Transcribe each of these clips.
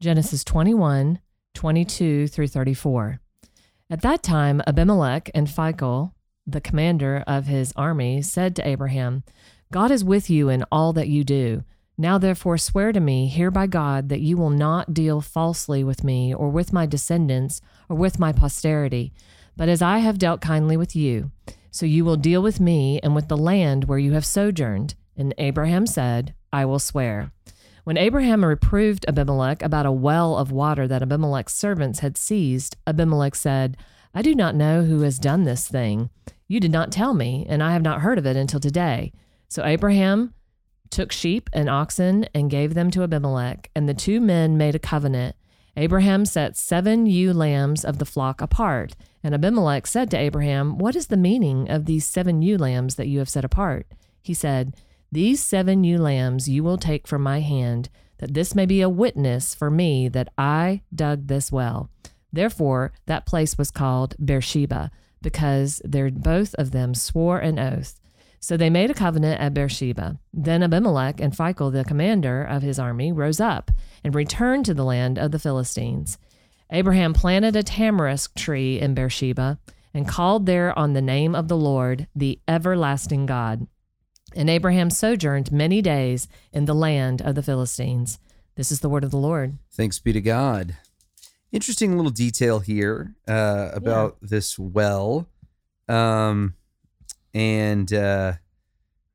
Genesis 21, 22 through 34. At that time, Abimelech and Phicol, the commander of his army, said to Abraham, God is with you in all that you do. Now therefore swear to me here by God that you will not deal falsely with me or with my descendants or with my posterity, but as I have dealt kindly with you, so you will deal with me and with the land where you have sojourned. And Abraham said, I will swear. When Abraham reproved Abimelech about a well of water that Abimelech's servants had seized, Abimelech said, I do not know who has done this thing. You did not tell me, and I have not heard of it until today. So Abraham took sheep and oxen and gave them to Abimelech, and the two men made a covenant. Abraham set seven ewe lambs of the flock apart, and Abimelech said to Abraham, What is the meaning of these seven ewe lambs that you have set apart? He said, These seven ewe lambs you will take from my hand, that this may be a witness for me that I dug this well. Therefore, that place was called Beersheba, because they both of them swore an oath. So they made a covenant at Beersheba. Then Abimelech and Phicol, the commander of his army, rose up and returned to the land of the Philistines. Abraham planted a tamarisk tree in Beersheba and called there on the name of the Lord, the everlasting God. And Abraham sojourned many days in the land of the Philistines. This is the word of the Lord. Thanks be to God. Interesting little detail here uh, about yeah. this well. Um, and uh,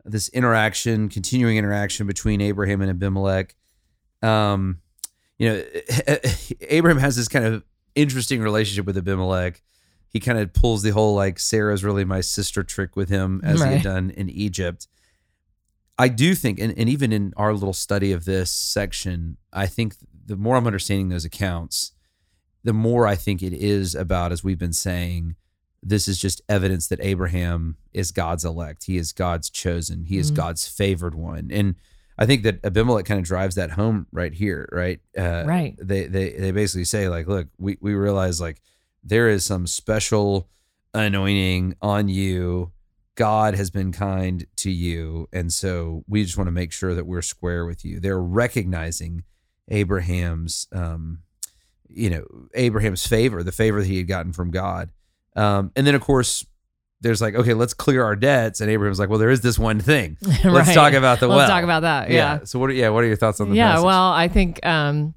this interaction, continuing interaction between Abraham and Abimelech. Um, you know, Abraham has this kind of interesting relationship with Abimelech. He kind of pulls the whole like Sarah's really my sister trick with him as right. he had done in Egypt. I do think, and, and even in our little study of this section, I think the more I'm understanding those accounts, the more I think it is about, as we've been saying, this is just evidence that Abraham is God's elect. He is God's chosen. He is mm-hmm. God's favored one. And I think that Abimelech kind of drives that home right here, right? Uh, right. They, they they basically say like, look, we we realize like there is some special anointing on you. God has been kind to you, and so we just want to make sure that we're square with you. They're recognizing Abraham's, um, you know, Abraham's favor, the favor that he had gotten from God um, and then of course there's like, okay, let's clear our debts. And Abraham's like, well, there is this one thing. Let's right. talk about the let's well. talk about that. Yeah. yeah. So what? Are, yeah. What are your thoughts on the? Yeah. Passage? Well, I think um,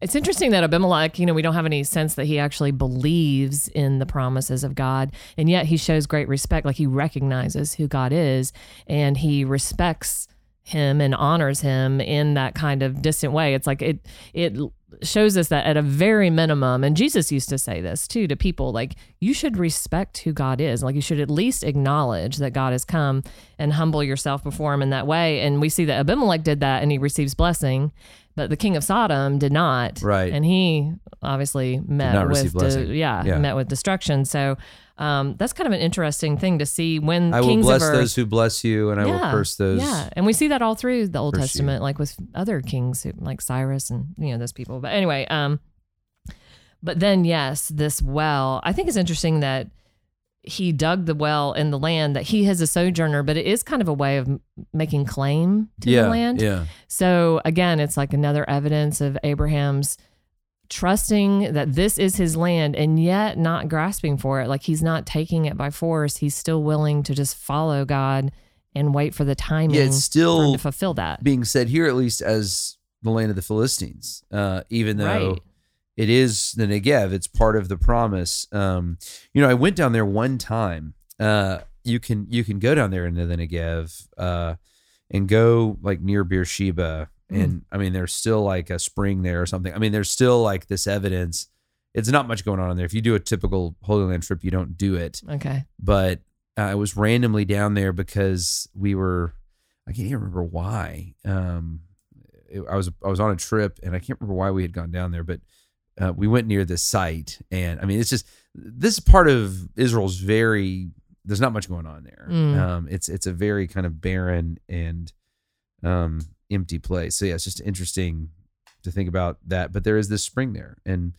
it's interesting that Abimelech, you know, we don't have any sense that he actually believes in the promises of God, and yet he shows great respect. Like he recognizes who God is, and he respects him and honors him in that kind of distant way. It's like it it shows us that at a very minimum and Jesus used to say this too to people like you should respect who God is. Like you should at least acknowledge that God has come and humble yourself before him in that way. And we see that Abimelech did that and he receives blessing, but the king of Sodom did not. Right. And he obviously met with de- yeah, yeah, met with destruction. So um, that's kind of an interesting thing to see when I kings will bless earth, those who bless you, and I will curse those. Yeah, and we see that all through the Old Testament, you. like with other kings who, like Cyrus and you know those people. But anyway, um, but then yes, this well, I think it's interesting that he dug the well in the land that he has a sojourner, but it is kind of a way of making claim to yeah, the land. Yeah. So again, it's like another evidence of Abraham's trusting that this is his land and yet not grasping for it. Like he's not taking it by force. He's still willing to just follow God and wait for the timing yeah, it's still to fulfill that. Being said here, at least as the land of the Philistines, uh, even though right. it is the Negev, it's part of the promise. Um, you know, I went down there one time. Uh, you can you can go down there into the Negev uh, and go like near Beersheba. And I mean, there's still like a spring there or something. I mean, there's still like this evidence. It's not much going on in there. If you do a typical Holy Land trip, you don't do it. Okay. But uh, I was randomly down there because we were. I can't even remember why. Um, it, I was I was on a trip and I can't remember why we had gone down there, but uh, we went near this site and I mean, it's just this part of Israel's very. There's not much going on there. Mm. Um, it's it's a very kind of barren and um, empty place. So yeah, it's just interesting to think about that. But there is this spring there, and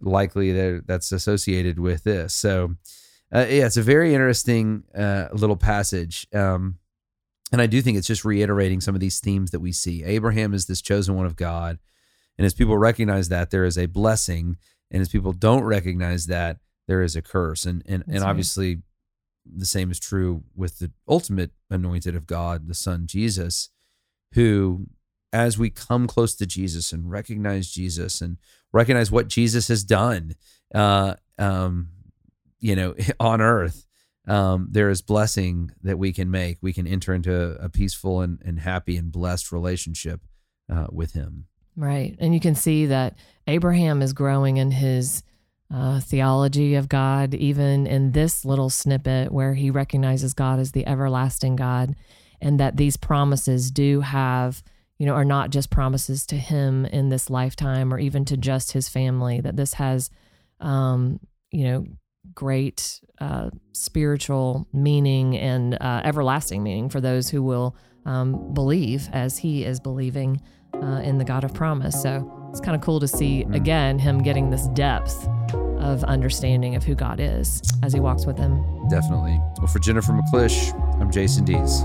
likely that that's associated with this. So uh, yeah, it's a very interesting uh, little passage. Um, and I do think it's just reiterating some of these themes that we see. Abraham is this chosen one of God, And as people recognize that, there is a blessing. And as people don't recognize that, there is a curse. And and, and That's right. obviously the same is true with the ultimate anointed of God, the Son Jesus, who as we come close to Jesus and recognize Jesus and recognize what Jesus has done uh um you know on earth um, there is blessing that we can make. We can enter into a peaceful and, and happy and blessed relationship uh, with Him. Right. And you can see that Abraham is growing in his uh, theology of God, even in this little snippet where he recognizes God as the everlasting God and that these promises do have, you know, are not just promises to him in this lifetime or even to just his family, that this has, um, you know, great uh, spiritual meaning and uh, everlasting meaning for those who will um, believe as he is believing uh, in the God of promise. So it's kind of cool to see again him getting this depth of understanding of who God is as he walks with him. Definitely. Well, for Jennifer McClish, I'm Jason Dees.